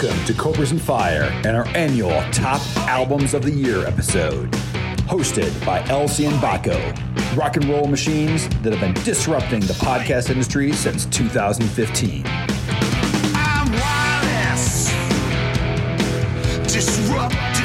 Welcome to Cobras and Fire and our annual Top Albums of the Year episode. Hosted by LC and Bakko, rock and roll machines that have been disrupting the podcast industry since 2015. I'm wireless. Disruptive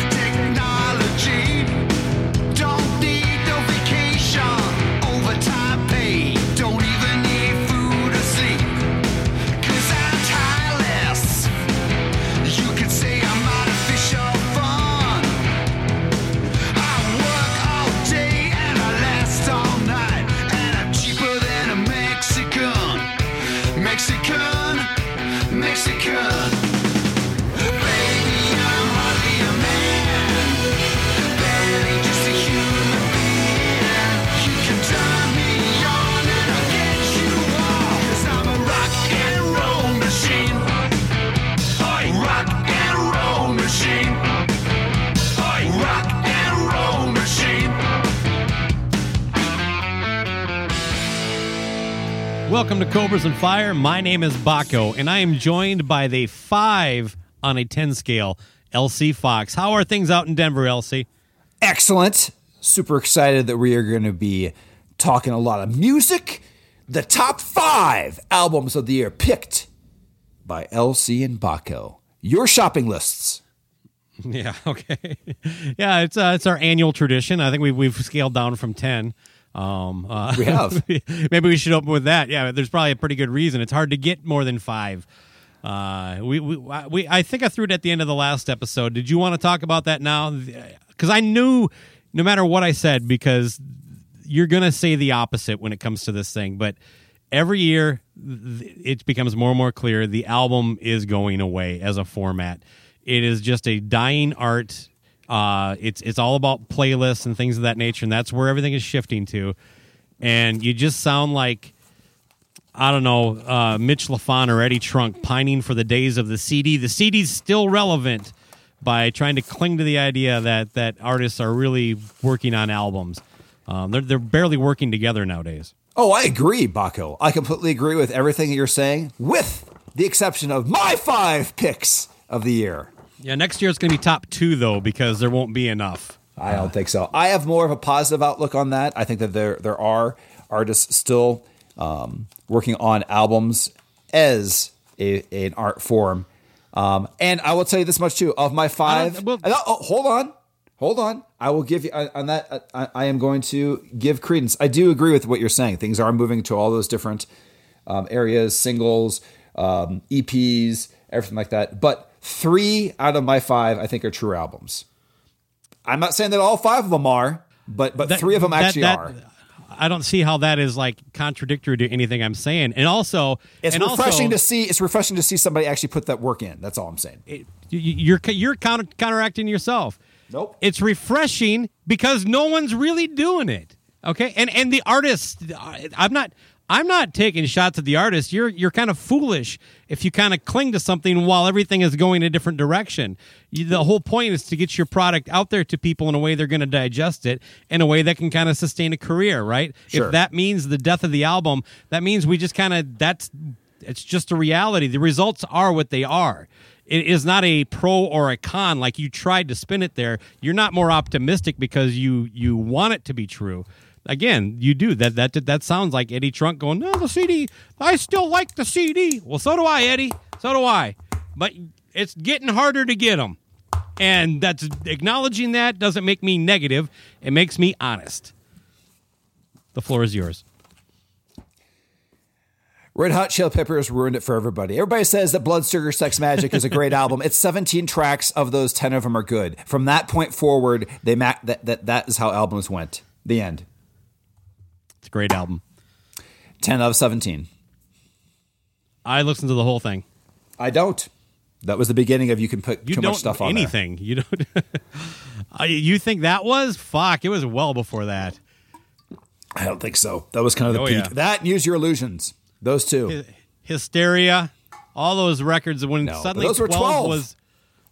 Welcome to Cobras and Fire. My name is Bakko, and I am joined by the five on a 10 scale, LC Fox. How are things out in Denver, LC? Excellent. Super excited that we are going to be talking a lot of music. The top five albums of the year picked by LC and Bakko. Your shopping lists. Yeah, okay. yeah, it's uh, it's our annual tradition. I think we've, we've scaled down from 10. Um, uh, We have. maybe we should open with that. Yeah, there's probably a pretty good reason. It's hard to get more than five. Uh, we, we, we, I think I threw it at the end of the last episode. Did you want to talk about that now? Because I knew no matter what I said, because you're going to say the opposite when it comes to this thing. But every year, it becomes more and more clear the album is going away as a format. It is just a dying art. Uh, it's it's all about playlists and things of that nature, and that's where everything is shifting to. And you just sound like I don't know, uh, Mitch Lafon or Eddie Trunk pining for the days of the CD. The CD's still relevant by trying to cling to the idea that that artists are really working on albums. Um, they're they're barely working together nowadays. Oh, I agree, Bakko. I completely agree with everything that you're saying, with the exception of my five picks of the year. Yeah, next year it's going to be top two though because there won't be enough. I don't think so. I have more of a positive outlook on that. I think that there there are artists still um, working on albums as a, an art form. Um, and I will tell you this much too: of my five, well- oh, hold on, hold on. I will give you on on that. I, I am going to give credence. I do agree with what you're saying. Things are moving to all those different um, areas, singles, um, EPs, everything like that. But three out of my five, I think, are true albums. I'm not saying that all five of them are, but but That- three of them actually that- are. I don't see how that is like contradictory to anything I'm saying. And also, It's and refreshing also, to see. It's refreshing to see somebody actually put that work in. That's all I'm saying. you- you're you're counter, counteracting yourself. Nope. It's refreshing because no one's really doing it. Okay, and and the artist, I'm not. I'm not taking shots at the artist. You're you're kind of foolish if you kind of cling to something while everything is going a different direction. You, the whole point is to get your product out there to people in a way they're going to digest it in a way that can kind of sustain a career, right? Sure. If that means the death of the album, that means we just kind of that's it's just a reality. The results are what they are. It is not a pro or a con like you tried to spin it there. You're not more optimistic because you you want it to be true. Again, you do that. That that sounds like Eddie Trunk going, "No, the CD. I still like the CD." Well, so do I, Eddie. So do I. But it's getting harder to get them, and that's acknowledging that doesn't make me negative. It makes me honest. The floor is yours. Red Hot Chili Peppers ruined it for everybody. Everybody says that Blood Sugar Sex Magik is a great album. It's 17 tracks. Of those, 10 of them are good. From that point forward, they ma- that, that that is how albums went. The end. Great album. 10 out of 17. I listened to the whole thing. I don't. That was the beginning of you can put You too much stuff on there. anything. You don't. You think that was fuck? It was well before that. I don't think so. That was kind of the Oh, peak. yeah. That Use Your Illusions. Those two. Hysteria, all those records when No, suddenly those were 12, 12. was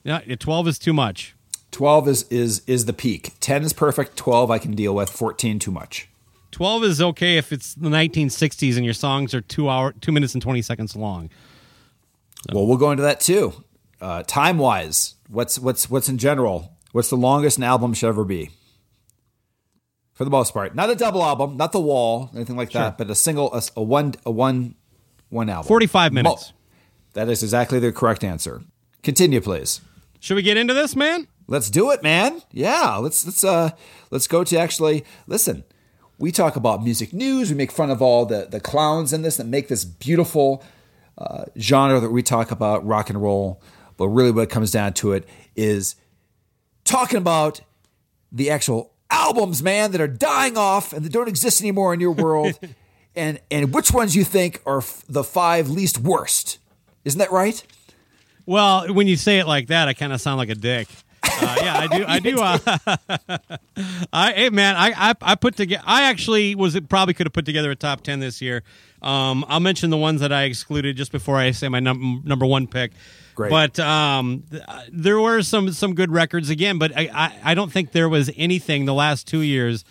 yeah, yeah, 12 is too much. 12 is is is the peak. 10 is perfect. 12 I can deal with. 14 too much. 12 is okay if it's the 1960s and your songs are 2 hour 2 minutes and 20 seconds long. Well, we'll go into that too. uh, time wise, what's what's what's in general? What's the longest an album should ever be? For the most part, not a double album, not the wall, anything like that, but a single, a, a one, a one, one album. 45 minutes. That is exactly the correct answer. Continue, please. Should we get into this, man? Let's do it, man. Yeah, let's let's uh let's go to actually listen. We talk about music news. We make fun of all the the clowns in this that make this beautiful uh, genre that we talk about, rock and roll. But really, what it comes down to it is talking about the actual albums, man, that are dying off and that don't exist anymore in your world, and and which ones you think are f- the five least worst. Isn't that right? Well, when you say it like that, I kind of sound like a dick. Uh, yeah, I do. I do. Uh, I, hey, man, I, I, I put together. I actually was probably could have put together a top ten this year. Um, I'll mention the ones that I excluded just before I say my num- number one pick. Great. But um, th- there were some some good records again, but I, I I don't think there was anything the last two years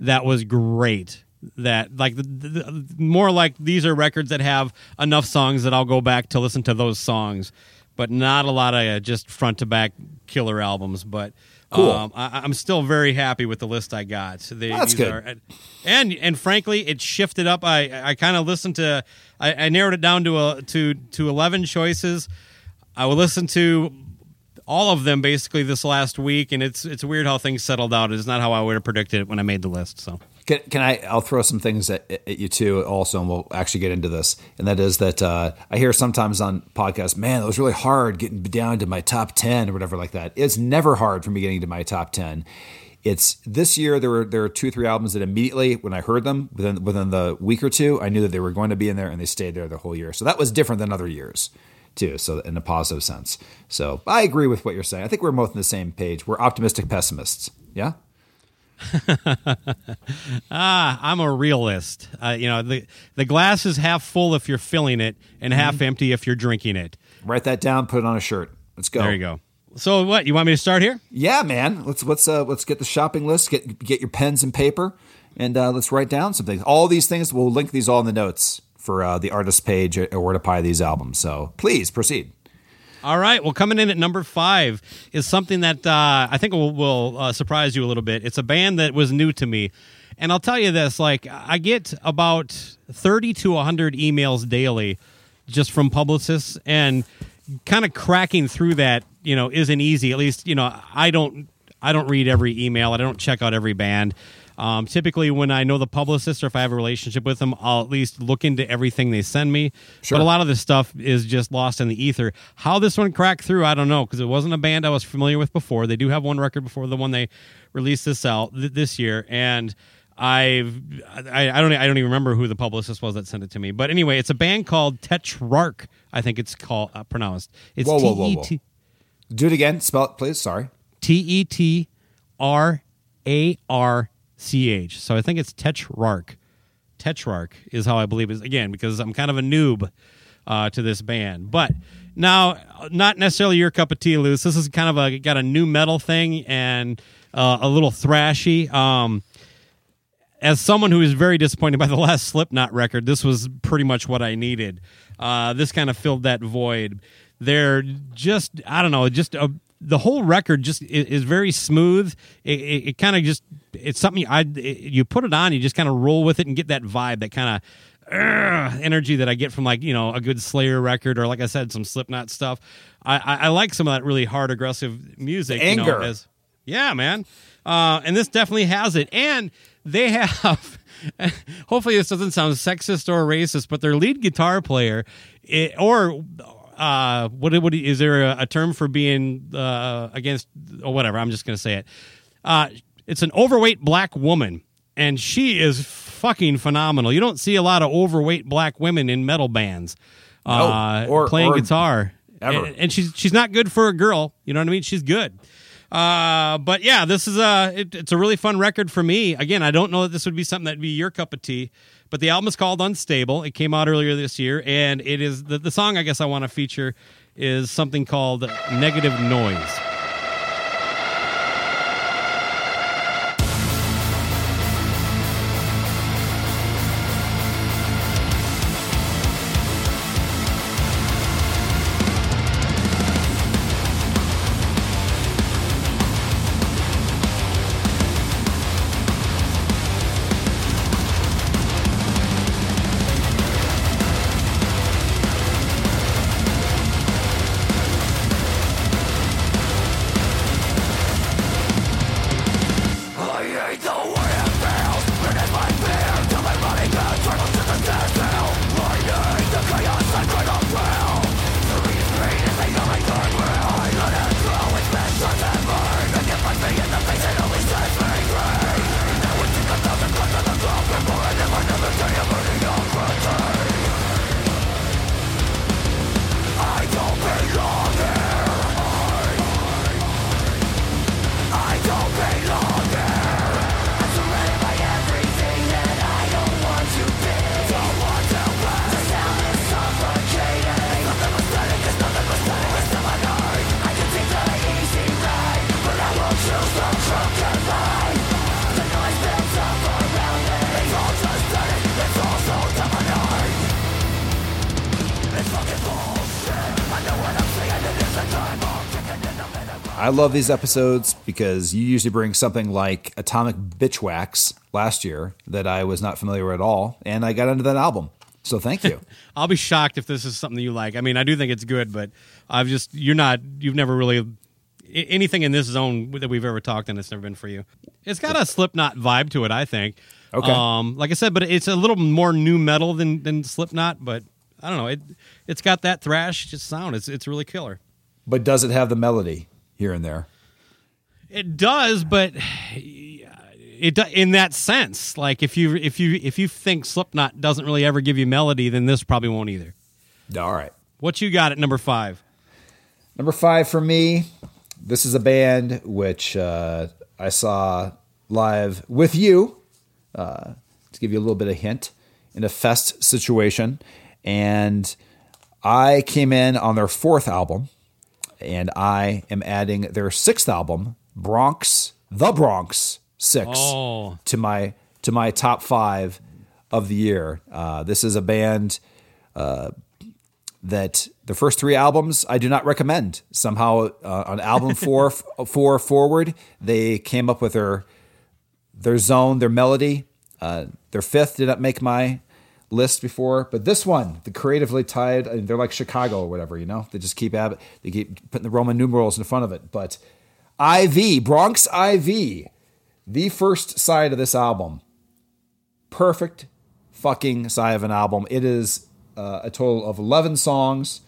that was great. That like the, the, the- more like these are records that have enough songs that I'll go back to listen to those songs, but not a lot of uh, just front to back killer albums. But Cool. um, I, I'm still very happy with the list I got. They, That's these good. Are, and and frankly, it shifted up. I I kind of listened to. I, I narrowed it down to a to to eleven choices. I will listen to all of them basically this last week, and it's it's weird how things settled out. It's not how I would have predicted it when I made the list. So Can, can I? I'll throw some things at, at you too, also, and we'll actually get into this. And that is that uh, I hear sometimes on podcasts, man, it was really hard getting down to my top ten or whatever like that. It's never hard for me getting to my top ten. It's this year there were there were two three albums that immediately when I heard them within within the week or two I knew that they were going to be in there and they stayed there the whole year. So that was different than other years too. So in a positive sense. So I agree with what you're saying. I think we're both on the same page. We're optimistic pessimists. Yeah. ah, I'm a realist. Uh, you know the the glass is half full if you're filling it, and half empty if you're drinking it. Write that down. Put it on a shirt. Let's go. There you go. So what? You want me to start here? Yeah, man. Let's let's uh, let's get the shopping list. Get get your pens and paper, and uh, let's write down some things. All these things. We'll link these all in the notes for uh, the artist page or where to buy these albums. So please proceed. All right. Well, coming in at number five is something that uh, I think will, will uh, surprise you a little bit. It's a band that was new to me. And I'll tell you this like, I get about 30 to 100 emails daily just from publicists, and kind of cracking through that, you know, isn't easy. At least, you know, I don't. I don't read every email. I don't check out every band. Um, typically, when I know the publicist or if I have a relationship with them, I'll at least look into everything they send me. Sure. But a lot of this stuff is just lost in the ether. How this one cracked through, I don't know, because it wasn't a band I was familiar with before. They do have one record before the one they released this out th- this year, and I've I, I don't I don't even remember who the publicist was that sent it to me. But anyway, it's a band called Tetrarch. I think it's called uh, pronounced. It's Whoa, whoa, whoa, whoa. Do it again. Spell it, please. Sorry. T E T R A R C H. So I think it's Tetrarch. Tetrarch is how I believe is again because I'm kind of a noob uh, to this band. But now, not necessarily your cup of tea, Luce. This is kind of a got a nu metal thing and uh, a little thrashy. Um, as someone who is very disappointed by the last Slipknot record, this was pretty much what I needed. Uh, this kind of filled that void. They're just, I don't know, just a, the whole record just is, is very smooth. It, it, it kind of just, it's something I, you put it on, you just kind of roll with it and get that vibe, that kind of energy that I get from like you know a good Slayer record or like I said some Slipknot stuff. I, I, I like some of that really hard aggressive music. you know, Anger. as- yeah, man. Uh, and this definitely has it. And they have. hopefully, this doesn't sound sexist or racist, but their lead guitar player, it, or uh, what what is there a, a term for being uh, against or whatever? I'm just going to say it. Uh, it's an overweight black woman, and she is fucking phenomenal. You don't see a lot of overweight black women in metal bands uh, No, or- playing or guitar. ever. And, and she's she's not good for a girl. You know what I mean? She's good. Uh, but yeah, this is a it, it's a really fun record for me. Again, I don't know that this would be something that'd be your cup of tea, but the album is called Unstable. It came out earlier this year, and it is the, the song I guess I want to feature is something called Negative Noise. I love these episodes because you usually bring something like Atomic Bitchwax last year that I was not familiar with at all, and I got into that album. So thank you. I'll be shocked if this is something you like. I mean, I do think it's good, but I've just you're not you've never really anything in this zone that we've ever talked in. It's never been for you. It's got a Slipknot vibe to it, I think. Okay. Um, like I said, but it's a little more nu metal than than Slipknot, but I don't know. It it's got that thrash just sound. It's it's really killer. but does it have the melody here and there? It does, but it in that sense. Like if you if you if you think Slipknot doesn't really ever give you melody, then this probably won't either. All right. What you got at number five? Number five for me, this is a band which uh, I saw live with you, uh, to give you a little bit of hint, in a fest situation. And I came in on their fourth album, and I am adding their sixth album, Bronx, The Bronx Six, Oh. to my to my top five of the year. Uh, this is a band that the first three albums I do not recommend. Somehow uh, on album four four forward, they came up with their their zone, their melody. Uh, their fifth did not make my list before, but this one, the creatively tied, they're like Chicago or whatever, you know. They just keep ab- they keep putting the Roman numerals in front of it. But IV Bronx IV, the first side of this album, perfect fucking side of an album. It is uh, a total of 11 songs.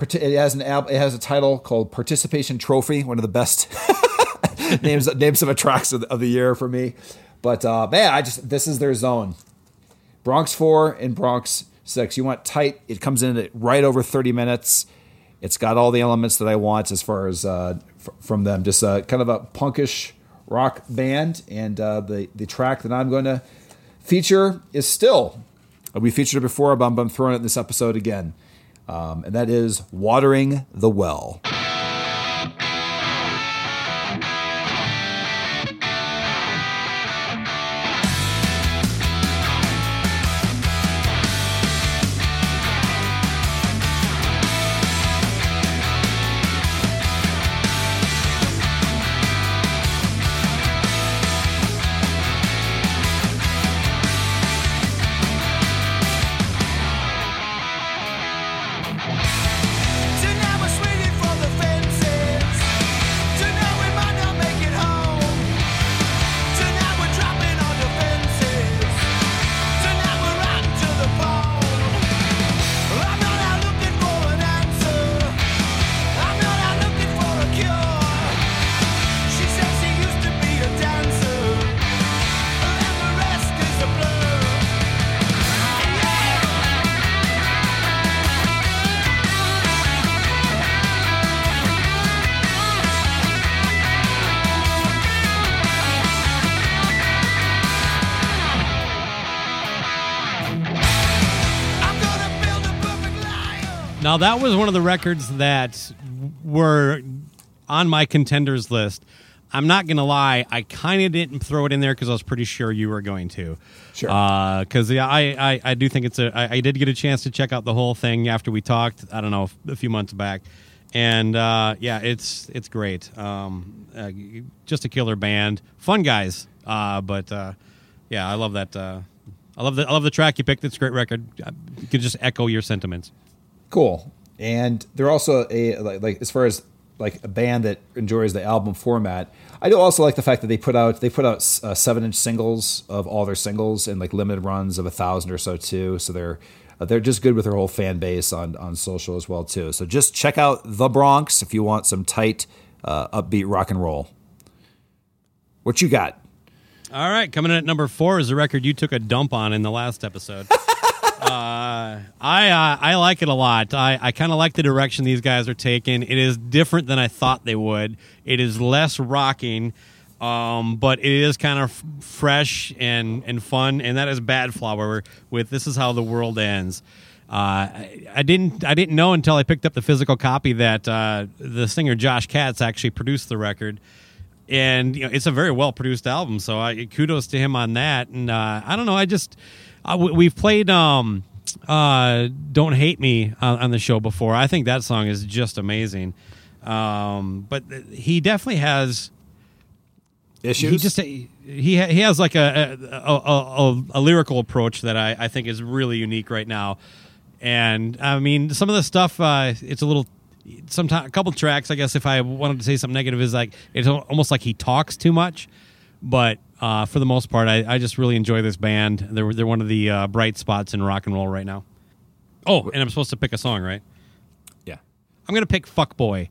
It has an al- it has a title called Participation Trophy, one of the best names names of tracks of the, of the year for me. But uh, man, I just this is their zone. Bronx 4 and Bronx 6. You want tight, it comes in at right over 30 minutes. It's got all the elements that I want as far as uh, f- from them. Just uh, kind of a punkish rock band. And uh, the, the track that I'm going to feature is still, we featured it before, but I'm, I'm throwing it in this episode again. Um, and that is Watering the Well. Now that was one of the records that were on my contenders list. I'm not gonna lie, I kind of didn't throw it in there because I was pretty sure you were going to. Sure. Because yeah, I, I I do think it's a. I, I did get a chance to check out the whole thing after we talked. I don't know a few months back, and uh, yeah, it's it's great. Um, uh, just a killer band, fun guys. Uh, but uh, yeah, I love that. Uh, I love the I love the track you picked. It's a great record. Uh, You could just echo your sentiments. Cool. And they're also a like, like as far as like a band that enjoys the album format. I do also like the fact that they put out they put out uh, seven inch singles of all their singles and like limited runs of a thousand or so too. So they're uh, they're just good with their whole fan base on on social as well too. So just check out the Bronx if you want some tight uh, upbeat rock and roll. What you got? All right, coming in at number four is a record you took a dump on in the last episode. uh, I uh, I like it a lot. I, I kind of like the direction these guys are taking. It is different than I thought they would. It is less rocking, um, but it is kind of f- fresh and and fun. And that is Badflower with "This Is How the World Ends." Uh, I, I didn't I didn't know until I picked up the physical copy that uh, the singer Josh Katz actually produced the record and you know it's a very well produced album so I, kudos to him on that and uh, i don't know i just uh, we- we've played um uh don't hate me on, on the show before. I think that song is just amazing. Um, but he definitely has Issues. he just he he has like a a, a, a, a lyrical approach that I, I think is really unique right now, and I mean some of the stuff uh, it's a little sometimes a couple tracks I guess if I wanted to say something negative is like it's almost like he talks too much, but uh, for the most part I, I just really enjoy this band. They're they're one of the uh, bright spots in rock and roll right now. Oh, and I'm supposed to pick a song, right? yeah. I'm gonna pick "Fuck Boy."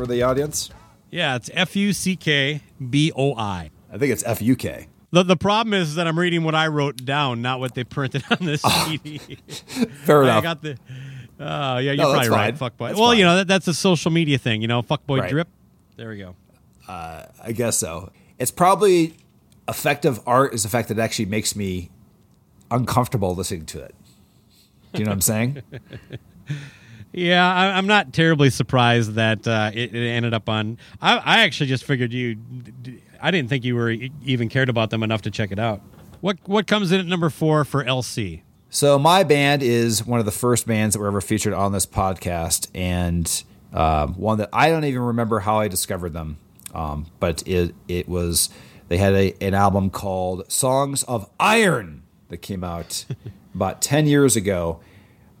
For the audience? Yeah, it's F U C K B O I. I think it's F U K. The, the problem is that I'm reading what I wrote down, not what they printed on this oh, CD. Fair enough. I got the. Oh yeah, you're No, probably right. fine. Fuck boy. That's Well, fine. you know that, that's a social media thing. You know, fuck boy Right. drip. There we go. Uh, I guess so. It's probably effective art is the fact that it actually makes me uncomfortable listening to it. Do you know what I'm saying? Yeah, I, I'm not terribly surprised that uh, it, it ended up on. I, I actually just figured you. I didn't think you were even cared about them enough to check it out. What what comes in at number four for LC? So my band is one of the first bands that were ever featured on this podcast, and um, one that I don't even remember how I discovered them. Um, but it it was they had a, an album called Songs of Iron that came out about ten years ago,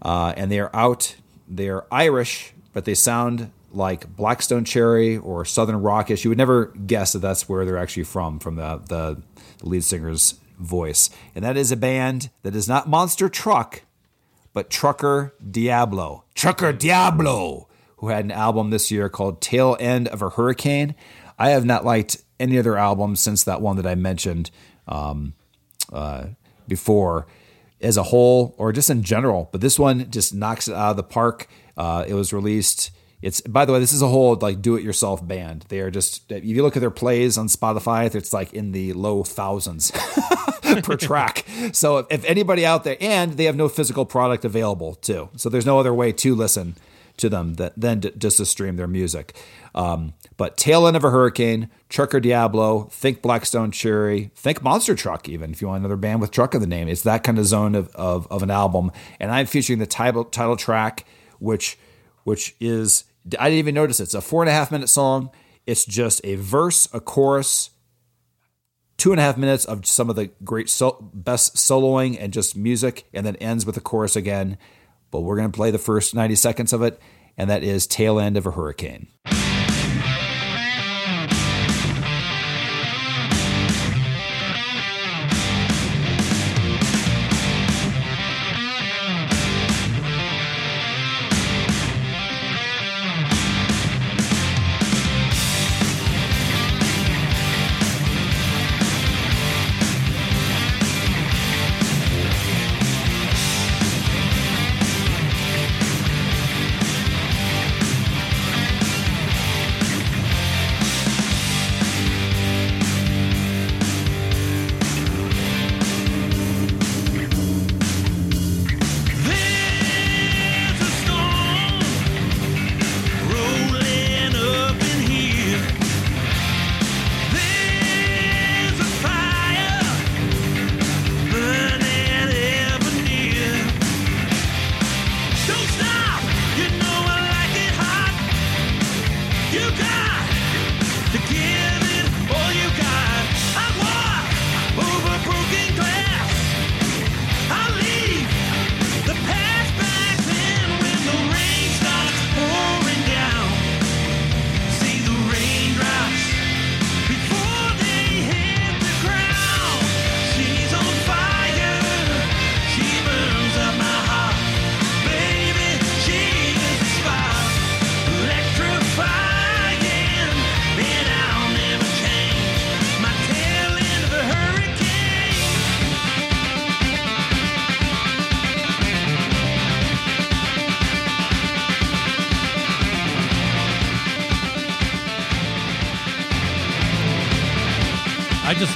uh, and they are out. They are Irish, but they sound like Black Stone Cherry or Southern Rockish. You would never guess that that's where they're actually from, from the, the, the lead singer's voice. And that is a band that is not Monster Truck, but Trucker Diablo. Trucker Diablo, who had an album this year called Tail End of a Hurricane. I have not liked any other album since that one that I mentioned um, uh, before as a whole or just in general. But this one just knocks it out of the park. Uh, it was released. It's by the way, this is a whole like do-it-yourself band. They are just if you look at their plays on Spotify, it's like in the low thousands per track. So if, if anybody out there, and they have no physical product available too, so there's no other way to listen to them that, than to, just to stream their music. Um, but Tail End of a Hurricane, Trucker Diablo, think Black Stone Cherry, think Monster Truck, even if you want another band with Truck in the name. It's that kind of zone of, of, of an album. And I'm featuring the title title track, which which is I didn't even notice it. It's a four and a half minute song. It's just a verse, a chorus, two and a half minutes of some of the great so- best soloing and just music, and then ends with a chorus again. But we're going to play the first 90 seconds of it, and that is Tail End of a Hurricane.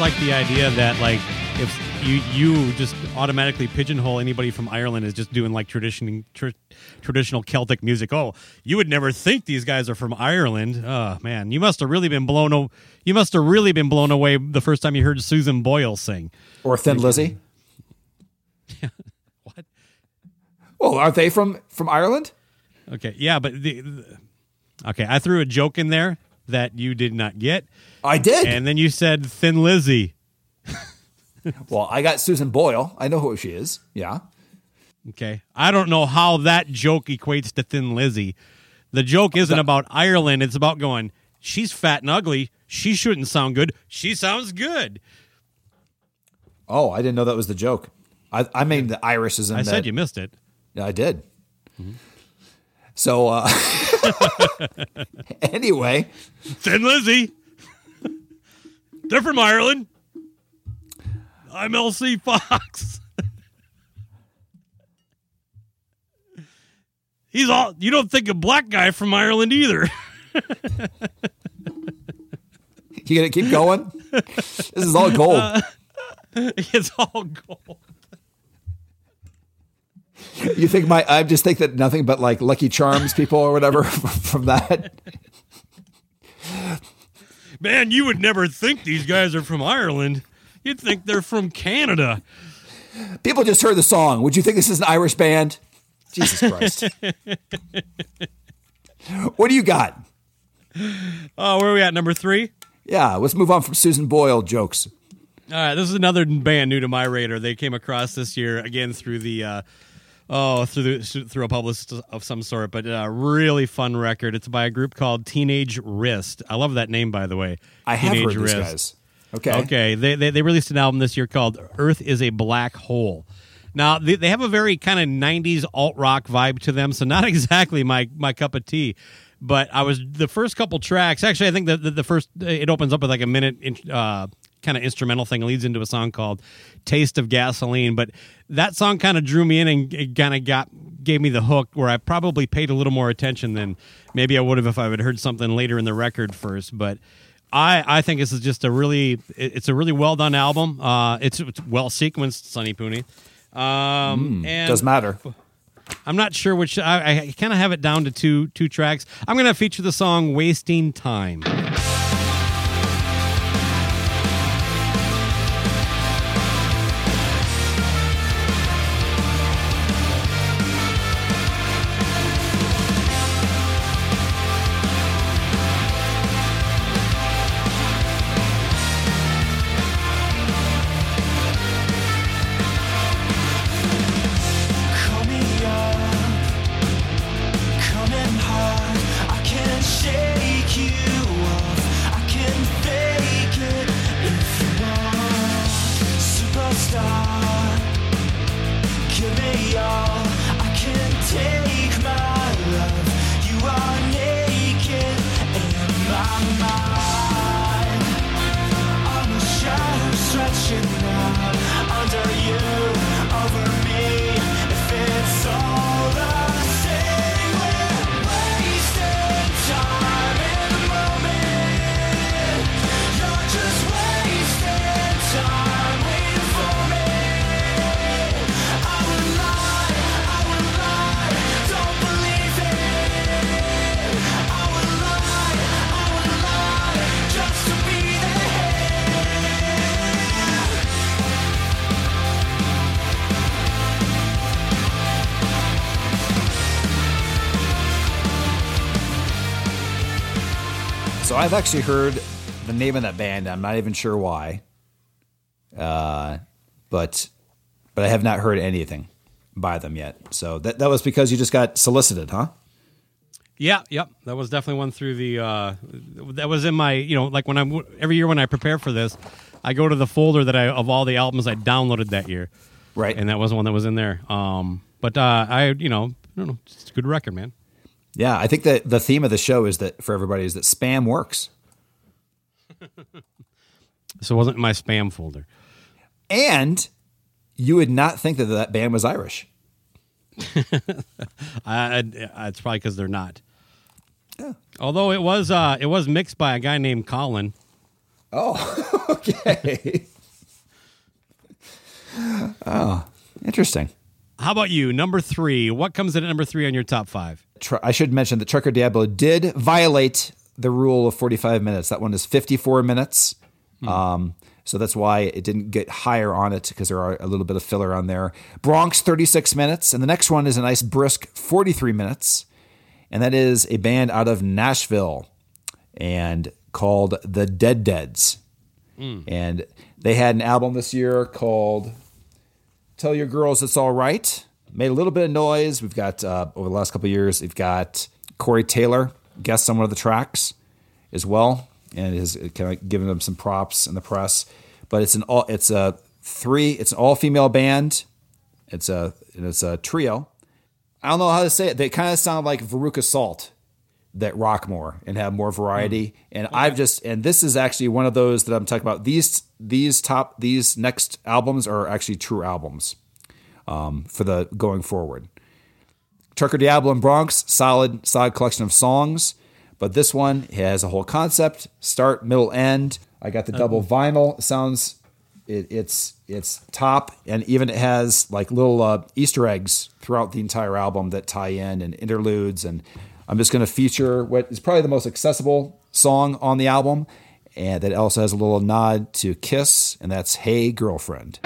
Like the idea that like if you you just automatically pigeonhole anybody from Ireland as just doing like tradition tr- traditional Celtic music. Oh, you would never think these guys are from Ireland. Oh man, you must have really been blown. O- you must have really been blown away the first time you heard Susan Boyle sing. Or Thin Lizzy. What? Oh, well, aren't they from from Ireland? Okay, yeah, but the, the okay, I threw a joke in there that you did not get, I did. and then you said Thin Lizzy. well, I got Susan Boyle. I know who she is. Yeah. Okay. I don't know how that joke equates to Thin Lizzy. The joke isn't about Ireland. It's about going, she's fat and ugly. She shouldn't sound good. She sounds good. Oh, I didn't know that was the joke. I, I mean, the Irish is in I that. said you missed it. Yeah, I did. So, uh, anyway, Thin Lizzy. They're from Ireland. I'm LC Fox. He's all, you don't think a black guy from Ireland either. you gonna keep going? this is all gold. it's all gold. You think my? I just think that nothing but like Lucky Charms people or whatever from that. Man, you would never think these guys are from Ireland. You'd think they're from Canada. People just heard the song. Would you think this is an Irish band? Jesus Christ. what do you got? Oh, where are we at? Number three? Yeah, let's move on from Susan Boyle jokes. All right, this is another band new to my radar. They came across this year again through the uh, oh through the through a publicist of some sort, but a really fun record. It's by a group called Teenage Wrist. I love that name, by the way. I have Teenage heard these Wrist. guys. Okay. Okay, they, they they released an album this year called "Earth Is a Black Hole." Now they, they have a very kind of '90s alt rock vibe to them, so not exactly my my cup of tea. But I was the first couple tracks. Actually, I think the the, the first it opens up with like a minute in- uh, kind of instrumental thing, leads into a song called "Taste of Gasoline." But that song kind of drew me in and kind of got gave me the hook where I probably paid a little more attention than maybe I would have if I had heard something later in the record first. But I, I think this is just a really it's a really well done album. Uh, it's, it's well sequenced, Sonny Pooney. Um, and Does matter. I'm not sure which. I, I kind of have it down to two two tracks. I'm going to feature the song "Wasting Time." I've actually heard the name of that band. I'm not even sure why. Uh, but but I have not heard anything by them yet. So that that was because you just got solicited, huh? Yeah, yep. That was definitely one through the. Uh, that was in my, you know, like when I'm every year when I prepare for this, I go to the folder that I of all the albums I downloaded that year, Right. and that was the one that was in there. Um, but uh, I, you know, I don't know, it's a good record, man. Yeah, I think that the theme of the show is that for everybody is that spam works. So it wasn't in my spam folder. And you would not think that that band was Irish. I, I, it's probably because they're not. Although it was, uh, it was mixed by a guy named Colin. Oh, okay. oh, interesting. How about you? Number three. What comes in at number three on your top five? I should mention that Trucker Diablo did violate the rule of 45 minutes. That one is 54 minutes. Um, so that's why it didn't get higher on it because there are a little bit of filler on there. Bronx, 36 minutes. And the next one is a nice brisk 43 minutes. And that is a band out of Nashville and called The Dead Deads. And they had an album this year called Tell Your Girls It's All Right. Made a little bit of noise. We've got, uh, over the last couple years, we've got Corey Taylor guest on one of the tracks as well, and has kind of given them some props in the press. But it's an all, it's a three, it's an all female band. It's a, it's a trio. I don't know how to say it. They kind of sound like Veruca Salt that rock more and have more variety. And I've just and this is actually one of those that I'm talking about. These these top these next albums are actually true albums um, for the going forward. Trucker Diablo and Bronx, solid solid collection of songs. But this one has a whole concept, start, middle, end. I got the double vinyl. Sounds it, it's it's top, and even it has like little uh, Easter eggs throughout the entire album that tie in and interludes. And I'm just going to feature what is probably the most accessible song on the album, and that also has a little nod to Kiss, and that's "Hey Girlfriend."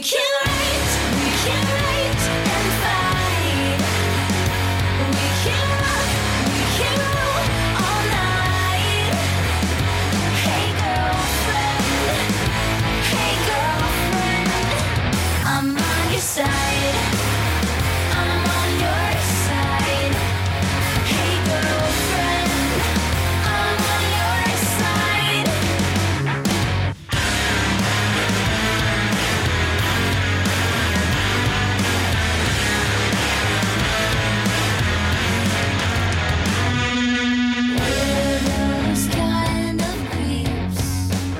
Through. We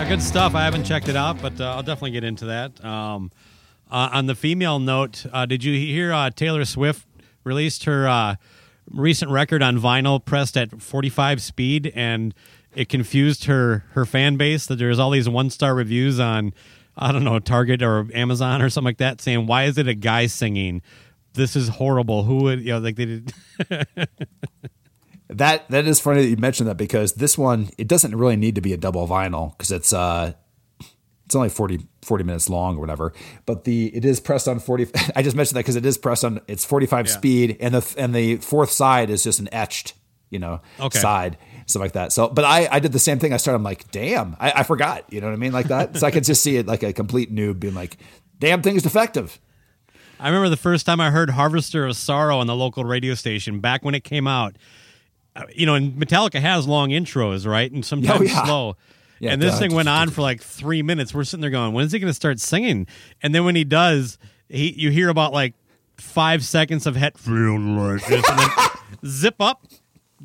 good stuff. I haven't checked it out, but uh, I'll definitely get into that. Um, uh, on the female note, uh, did you hear uh, Taylor Swift released her uh, recent record on vinyl, pressed at 45 speed, and it confused her her fan base that there's all these one star reviews on I don't know Target or Amazon or something like that saying why is it a guy singing? This is horrible. Who would you know like they did? That that is funny that you mentioned that because this one it doesn't really need to be a double vinyl because it's uh it's only 40, 40 minutes long or whatever. But the it is pressed on forty. I just mentioned that because it is pressed on it's forty five Yeah. speed and the and the fourth side is just an etched you know Okay. side stuff like that. So but I I did the same thing. I started I'm like damn I, I forgot you know what I mean like that. so I could just see it like a complete noob being like damn thing is defective. I remember the first time I heard Harvester of Sorrow on the local radio station back when it came out. You know, and Metallica has long intros, right? And sometimes Oh, yeah. slow. Yeah, and this thing went on for like three minutes. We're sitting there going, when is he going to start singing? And then when he does, he you hear about like five seconds of head feeling like this, and then zip up,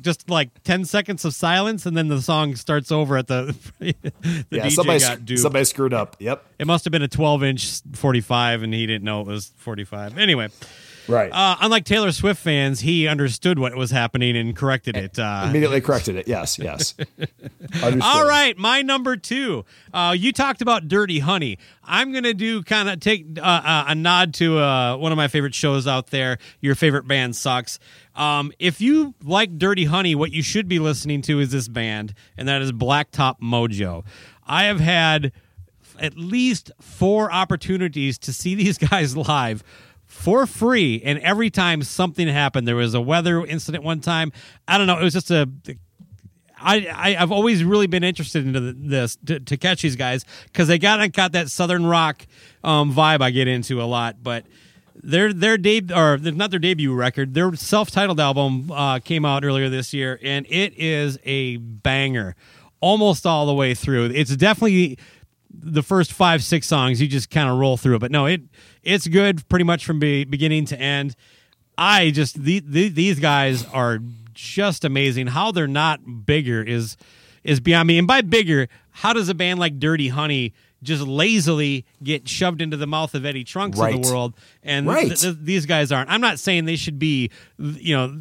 just like ten seconds of silence, and then the song starts over at the the yeah, DJ somebody got duped. somebody screwed up. Yep. It must have been a 12 inch 45, and he didn't know it was 45. Anyway, Right. uh, unlike Taylor Swift fans, he understood what was happening and corrected it. Uh, Immediately corrected it. Yes. Yes. All right, my number two. Uh, you talked about Dirty Honey. I'm going to do kind of take uh, uh, a nod to uh, one of my favorite shows out there. Your favorite band sucks. Um, if you like Dirty Honey, what you should be listening to is this band, and that is Blacktop Mojo. I have had at least four opportunities to see these guys live for free and every time something happened there was a weather incident one time i don't know it was just a I, I I've always really been interested into th- this to, to catch these guys because they got got that southern rock um, vibe I get into a lot, but. Their their debut or not their debut record, their self titled album uh, came out earlier this year, and it is a banger, almost all the way through. It's definitely the first five six songs you just kind of roll through it. But no it it's good pretty much from be, beginning to end. I just the, the, these guys are just amazing. How they're not bigger is is beyond me. And by bigger how does a band like dirty honey just lazily get shoved into the mouth of eddie trunks of the world? And Right. th- th- these guys aren't. I'm not saying they should be you know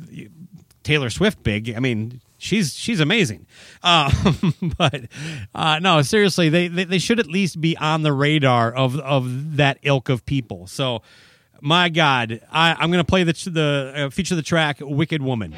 Taylor Swift big. I mean, she's she's amazing. Uh, but uh, no, seriously, they, they they should at least be on the radar of of that ilk of people. So, my God, I, I'm going to play the the uh, feature the track "Wicked Woman."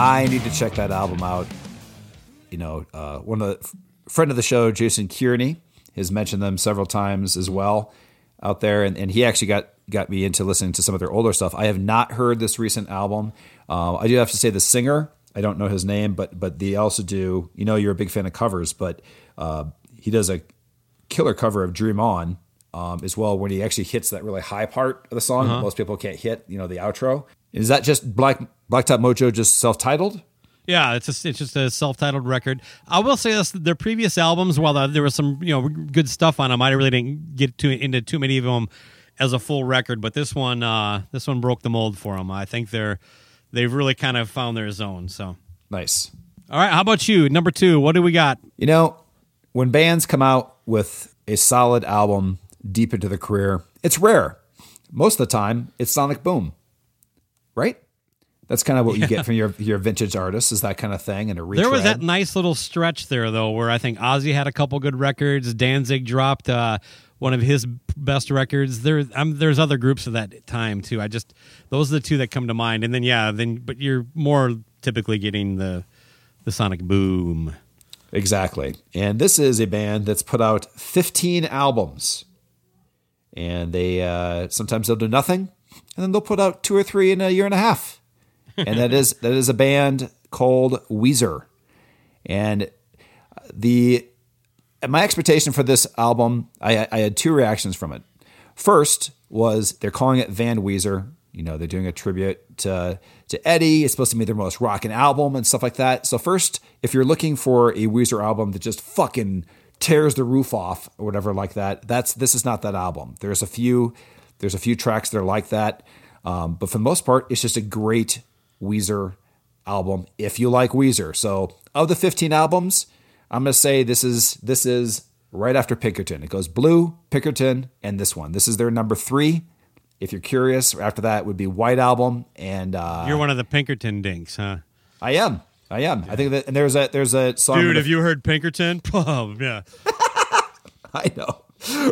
I need to check that album out. You know, uh, one of the friend of the show, Jason Kearney, has mentioned them several times as well out there, and, and he actually got got me into listening to some of their older stuff. I have not heard this recent album. Uh, I do have to say the singer. I don't know his name, but but they also do. You know, you're a big fan of covers, but uh, he does a killer cover of "Dream On" um, as well, when he actually hits that really high part of the song that most people can't hit. You know, the outro. Is that just Black Blacktop Mojo just self titled? Yeah, it's just it's just a self-titled record. I will say this: their previous albums, while there was some you know good stuff on them, I really didn't get too into too many of them as a full record. But this one, uh, this one broke the mold for them. I think they're they've really kind of found their zone. So, Nice. all right, how about you? Number two, what do we got? You know, when bands come out with a solid album deep into their career, it's rare. Most of the time, it's Sonic Boom, right? That's kind of what you get from your your vintage artists, is that kind of thing, and a retread. There was that nice little stretch there, though, where I think Ozzy had a couple good records. Danzig dropped uh, one of his best records. There, um, there's other groups of that time too. I just those are the two that come to mind. And then yeah, then but you're more typically getting the the Sonic Boom. Exactly. And this is a band that's put out 15 albums. And they uh, sometimes they'll do nothing, and then they'll put out two or three in a year and a half. And that is that is a band called Weezer. And the my expectation for this album, I, I had two reactions from it. First was they're calling it Van Weezer. You know, they're doing a tribute to to Eddie. It's supposed to be their most rocking album and stuff like that. So first, if you're looking for a Weezer album that just fucking tears the roof off or whatever like that, that's this is not that album. There's a few there's a few tracks that are like that, um, but for the most part, it's just a great Weezer album if you like Weezer. So of the 15 albums, I'm gonna say this is this is right after Pinkerton. It goes Blue, Pinkerton, and this one. This is their number three. If you're curious, after that would be White Album, and uh, You're one of the Pinkerton dinks, huh? I am. I am. I think that and there's a there's a song. Dude, have you heard Pinkerton? Oh, yeah. I know,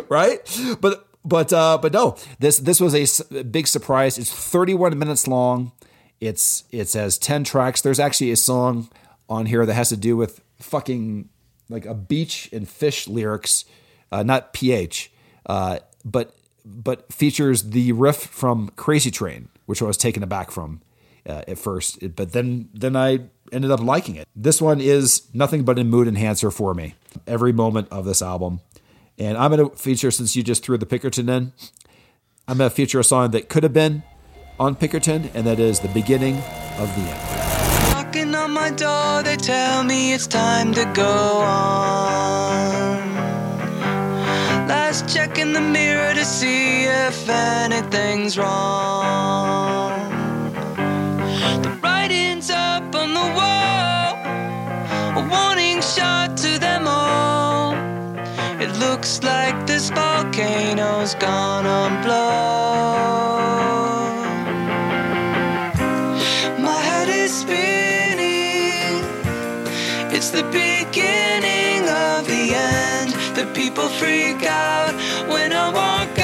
right? But but uh, but no, this this was a big surprise. It's 31 minutes long. It's it's has 10 tracks. There's actually a song on here that has to do with fucking like a beach and fish lyrics, uh, not ph, uh, but but features the riff from Crazy Train, which I was taken aback from uh, at first, but then then I ended up liking it. This one is nothing but a mood enhancer for me. Every moment of this album, and I'm going to feature since you just threw the Pinkerton in. I'm going to feature a song that could have been on Pinkerton, and that is the beginning of the end. Knocking on my door, they tell me it's time to go on. Last check in the mirror to see if anything's wrong. The writing's up on the wall, a warning shot to. It looks like this volcano's gonna blow. My head is spinning. It's the beginning of the end. The people freak out when I walk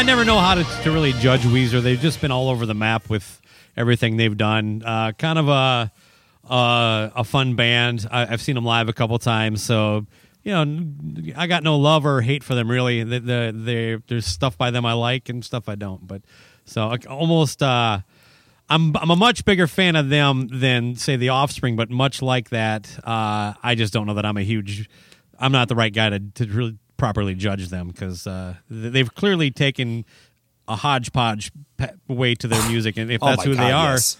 I never know how to, to really judge Weezer. They've just been all over the map with everything they've done. Uh, kind of a a, a fun band. I, I've seen them live a couple times, so you know, I got no love or hate for them really. The, the, they, there's stuff by them I like and stuff I don't. But so almost, uh, I'm I'm a much bigger fan of them than say the Offspring. But much like that, uh, I just don't know that I'm a huge. I'm not the right guy to to really properly judge them because uh, they've clearly taken a hodgepodge way to their music, and if Oh that's my who they are, yes.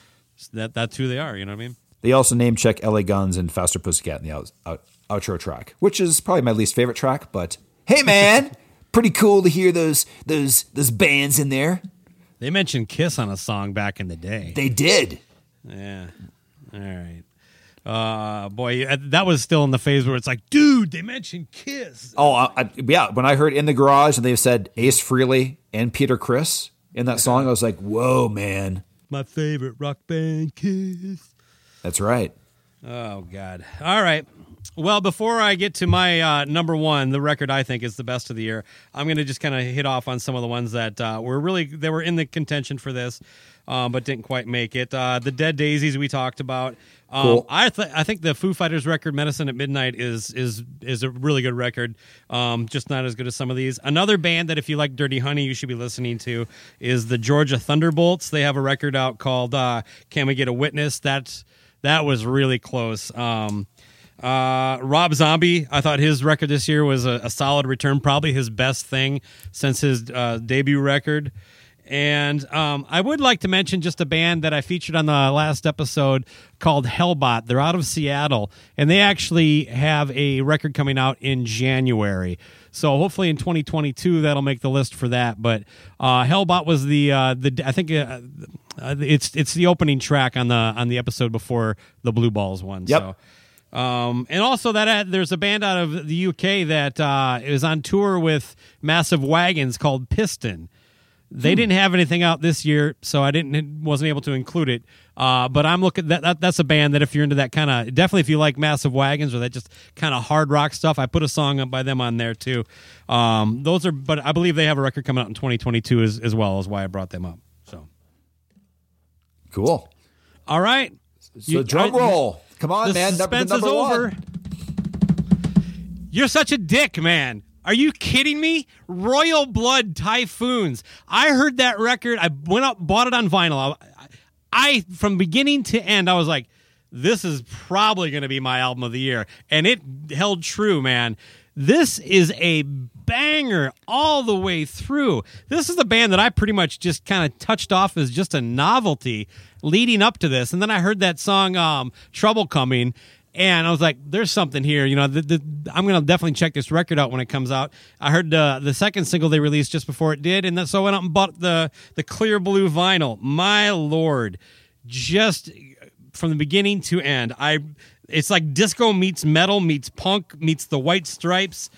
that that's who they are. You know what I mean? They also name check LA Guns and Faster Pussycat in the out, out, outro track, which is probably my least favorite track. But hey, man, pretty cool to hear those those those bands in there. They mentioned Kiss on a song back in the day. They did. Yeah. All right. Uh, boy, uh, that was still in the phase where it's like, dude, they mentioned Kiss. Oh, I, I, yeah. When I heard in the garage and they said Ace Frehley and Peter Criss in that song, I was like, "Whoa, man, My favorite rock band, Kiss. that's right." Oh God! All right. Well, before I get to my uh, number one, the record I think is the best of the year, I'm going to just kind of hit off on some of the ones that uh, were really they were in the contention for this, um, but didn't quite make it. Uh, the Dead Daisies we talked about. Um, Cool. I th- I think the Foo Fighters record "Medicine at Midnight" is is is a really good record. Um, just not as good as some of these. Another band that if you like Dirty Honey, you should be listening to is the Georgia Thunderbolts. They have a record out called uh, "Can We Get a Witness?" That's that was really close. Um, uh, Rob Zombie, I thought his record this year was a, a solid return, probably his best thing since his uh, debut record. And um, I would like to mention just a band that I featured on the last episode called Hellbot. They're out of Seattle, and they actually have a record coming out in January. So hopefully in 2022 that'll make the list for that. But uh, Hellbot was the uh, the I think uh, uh, it's it's the opening track on the on the episode before the Blue Balls one. Yep. So. Um, and also that uh, there's a band out of the UK that uh, is on tour with Massive Wagons called Piston. They didn't have anything out this year, so I didn't wasn't able to include it. Uh, but I'm looking that, that that's a band that if you're into that kind of definitely if you like Massive Wagons or that just kind of hard rock stuff, I put a song by them on there too. Um, those are, but I believe they have a record coming out in 2022 as as well as why I brought them up. So Cool. all right, So You- drum I- roll. Come on, man. Number, suspense number is one. over. You're such a dick, man. Are you kidding me? Royal Blood Typhoons. I heard that record. I went out, bought it on vinyl. I, I from beginning to end, I was like, this is probably going to be my album of the year, and it held true, man. This is a banger all the way through. This is a band that I pretty much just kind of touched off as just a novelty leading up to this, and then I heard that song um, "Trouble Coming." And I was like, "There's something here." You know, the, the, I'm gonna definitely check this record out when it comes out. I heard uh, the second single they released just before it did, and then, so I went out and bought the the clear blue vinyl. My lord, just from the beginning to end, I it's like disco meets metal meets punk meets the White Stripes.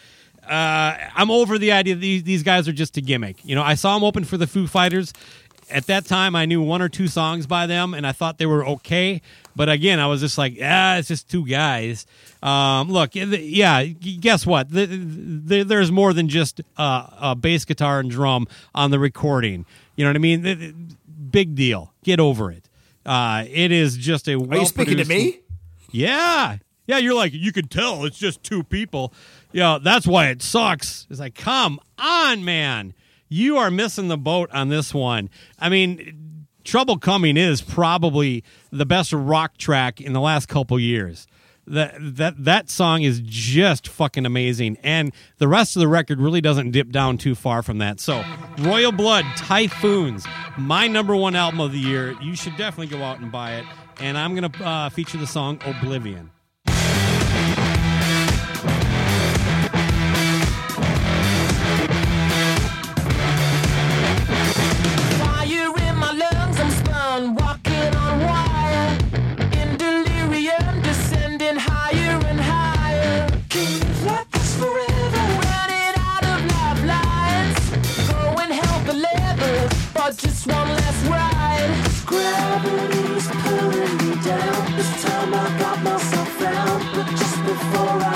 Uh, I'm over the idea that these, these guys are just a gimmick. You know, I saw them open for the Foo Fighters. At that time, I knew one or two songs by them, and I thought they were okay. But again, I was just like, ah, it's just two guys. Um, look, yeah, guess what? The- the- There's more than just uh, a bass guitar and drum on the recording. You know what I mean? Big deal. Get over it. Uh, it is just a. Are you speaking to me? Yeah. Yeah, you're like, you can tell it's just two people. Yeah, that's why it sucks. It's like, come on, man. You are missing the boat on this one. I mean, Trouble Coming is probably the best rock track in the last couple years. That that that song is just fucking amazing, and the rest of the record really doesn't dip down too far from that. So, Royal Blood Typhoons, my number one album of the year. You should definitely go out and buy it. And I'm gonna uh, feature the song Oblivion. Just one last ride. Gravity's pulling me down. This time I got myself found, but just before I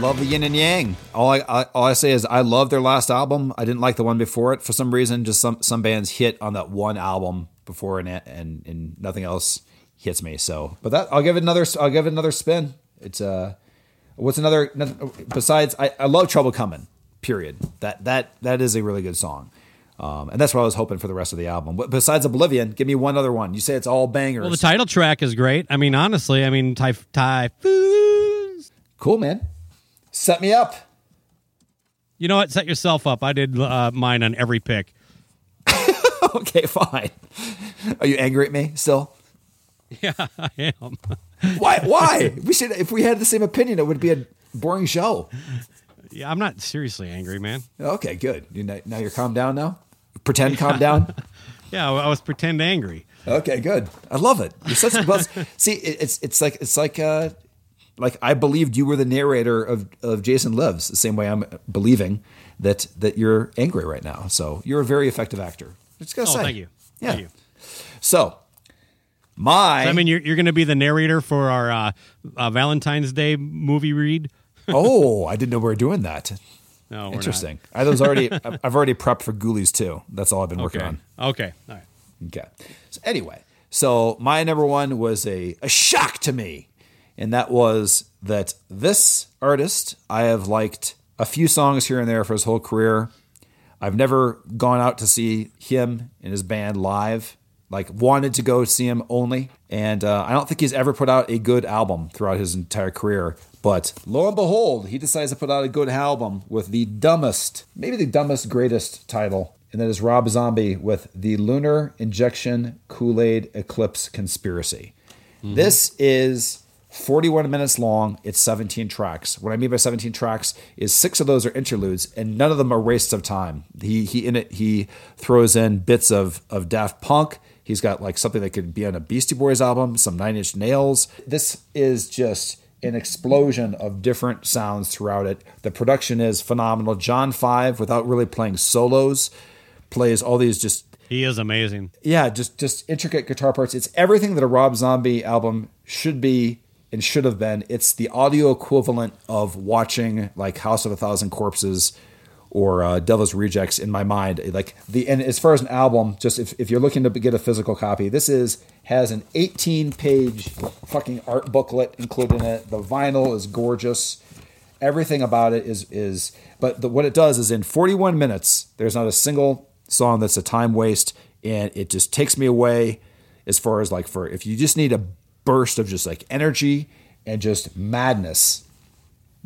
Love the yin and yang. All I, I all I say is I love their last album. I didn't like the one before it for some reason. Just some some bands hit on that one album before and and and nothing else hits me. So, but that I'll give it another I'll give it another spin. It's uh, what's another besides I, I love Trouble Coming. Period. That that that is a really good song. Um, and that's what I was hoping for the rest of the album. But besides Oblivion, give me one other one. You say it's all bangers. Well, the title track is great. I mean, honestly, I mean, typh- typhoons. cool, man. Set me up. You know what? Set yourself up. I did uh, mine on every pick. okay, fine. Are you angry at me still? Yeah, I am. Why? Why? we should. If we had the same opinion, it would be a boring show. Yeah, I'm not seriously angry, man. Okay, good. You know, now you're calmed down. Now, pretend calm down. Yeah, I was pretend angry. Okay, good. I love it. You're such a buzz. See, it's it's like it's like uh, like I believed you were the narrator of of Jason Lives. The same way I'm believing that that you're angry right now. So you're a very effective actor. Just gotta Oh, say. thank you. Yeah. Thank you. So my I mean, you're, you're going to be the narrator for our uh, uh, Valentine's Day movie read. oh, I didn't know we were doing that. No, we're not. Interesting. I was already. I've I've already prepped for Ghoulies too. That's all I've been working Okay. on. Okay. All right. Okay. So anyway, so my number one was a, a shock to me, and that was that this artist I have liked a few songs here and there for his whole career. I've never gone out to see him and his band live, like wanted to go see him only. And uh, I don't think he's ever put out a good album throughout his entire career. But lo and behold, he decides to put out a good album with the dumbest, maybe the dumbest, greatest title. And that is Rob Zombie with the Lunar Injection Kool Aid Eclipse Conspiracy. This is 41 minutes long. It's 17 tracks. What I mean by 17 tracks is six of those are interludes, and none of them are wastes of time. He he in it he throws in bits of of Daft Punk. He's got like something that could be on a Beastie Boys album, some Nine Inch Nails. This is just an explosion of different sounds throughout it. The production is phenomenal. John Five, without really playing solos, plays all these just He is amazing. yeah, just just intricate guitar parts. It's everything that a Rob Zombie album should be and should have been. It's the audio equivalent of watching like House of a Thousand Corpses or uh, Devil's Rejects in my mind. Like the and as far as an album, just if, if you're looking to get a physical copy, this is has an 18 page fucking art booklet included in it. The vinyl is gorgeous. Everything about it is is but the, what it does is in 41 minutes, there's not a single song that's a time waste, and it just takes me away as far as like for if you just need a burst of just like energy and just madness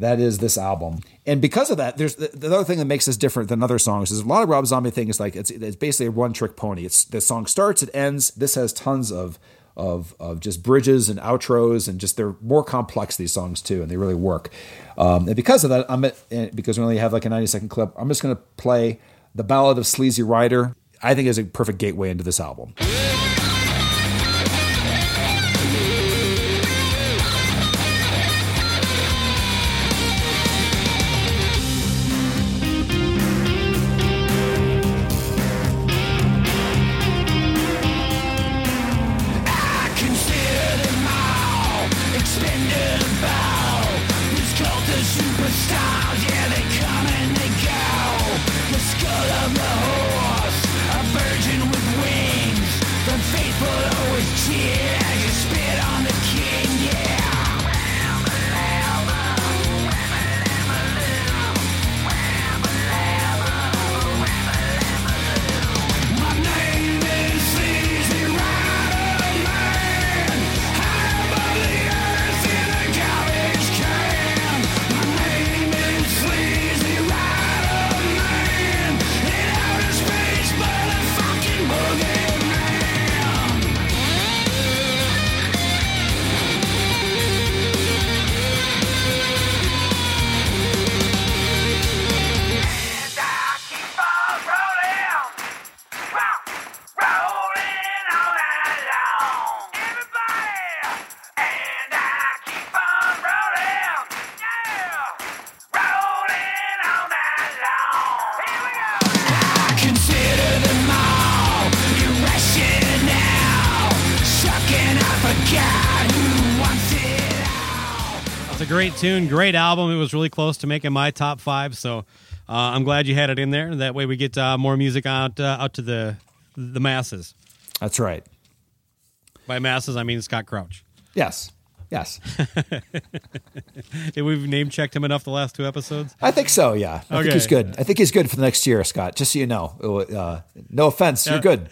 that is this album. And because of that, there's the, the other thing that makes this different than other songs is a lot of Rob Zombie things like it's it's basically a one trick pony. It's the song starts, it ends. This has tons of of of just bridges and outros and just they're more complex these songs too, and they really work. Um, and because of that, I'm at, because we only have like a 90 second clip. I'm just gonna play the Ballad of Sleazy Rider. I think is a perfect gateway into this album. A great tune, great album. It was really close to making my top five, so uh, I'm glad you had it in there. That way, we get uh, more music out uh, out to the the masses. That's right. By masses, I mean Scott Crouch. Yes. Yes. Did we've name checked him enough the last two episodes? I think so. Yeah, I Okay. think he's good. I think he's good for the next year, Scott. Just so you know. Uh, no offense, you're good.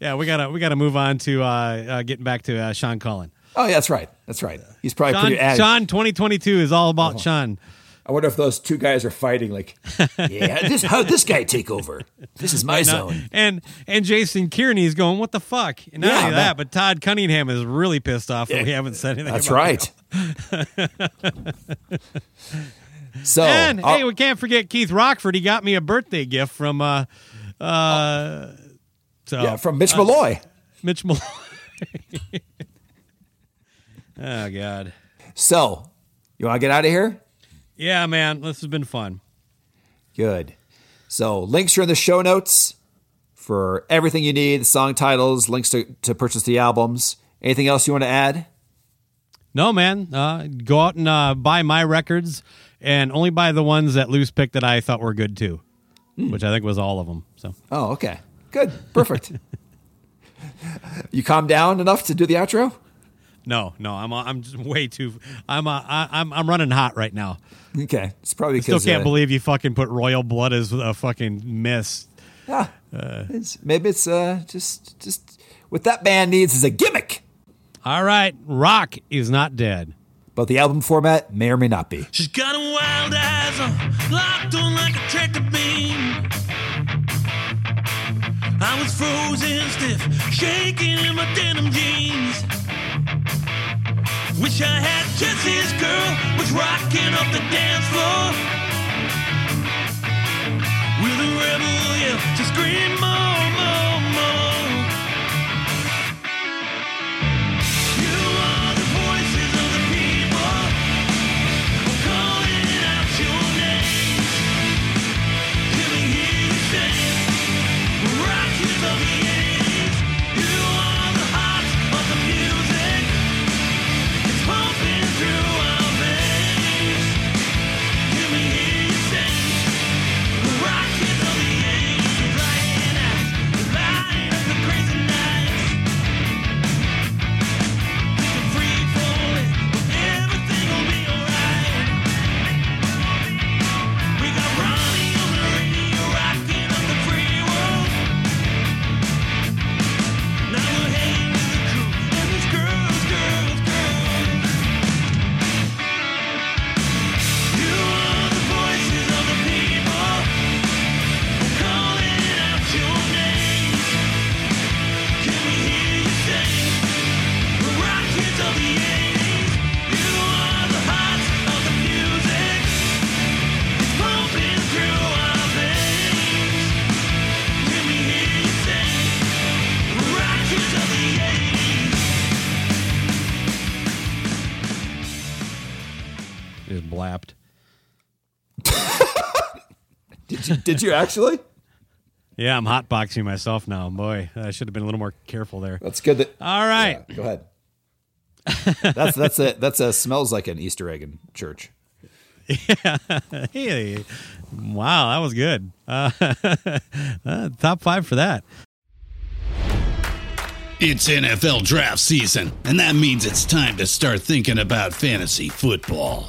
Yeah, we gotta we gotta move on to uh, uh, getting back to uh, Sean Cullen. Oh, yeah, that's right. That's right. He's probably Sean, pretty. ad- Sean 2022 is all about Sean. I wonder if those two guys are fighting. Like, yeah, this how this guy take over? This is my Not- zone. and and Jason is going, what the fuck? And not Yeah, only that, that- but Todd Cunningham is really pissed off that we haven't said anything. That's about right. so, And uh, hey, we can't forget Keith Rockford. He got me a birthday gift from uh uh so yeah, from Mitch Malloy. Mitch Malloy. oh God. So, you want to get out of here? Yeah, man, this has been fun. Good. So, links are in the show notes for everything you need song titles, links to, to purchase the albums. Anything else you want to add? No, man. Uh, go out and uh, buy my records, and only buy the ones that Loose picked that I thought were good too, which I think was all of them. So Oh, okay. Good. Perfect. you calm down enough to do the outro? No, no, I'm I'm just way too. I'm uh, I, I'm I'm running hot right now. Okay, it's probably Still can't uh, believe you fucking put royal blood as a fucking miss. ah, it's, maybe it's uh, just just what that band needs is a gimmick. All right, Rock is not dead. But the album format may or may not be. She's got a wild eyes on, locked on like a tractor beam. I was frozen stiff, shaking in my denim jeans. Wish I had Jesse's girl, was rocking up the dance floor. With a rebel yell to scream more. Just blapped. Did you, did you actually? Yeah, I'm hotboxing myself now. Boy, I should have been a little more careful there. That's good. That All right. Yeah, go ahead. that's that's a that's a smells like an Easter egg in church. Yeah. Hey, wow, that was good. Uh, uh, top five for that. It's NFL draft season, and that means it's time to start thinking about fantasy football.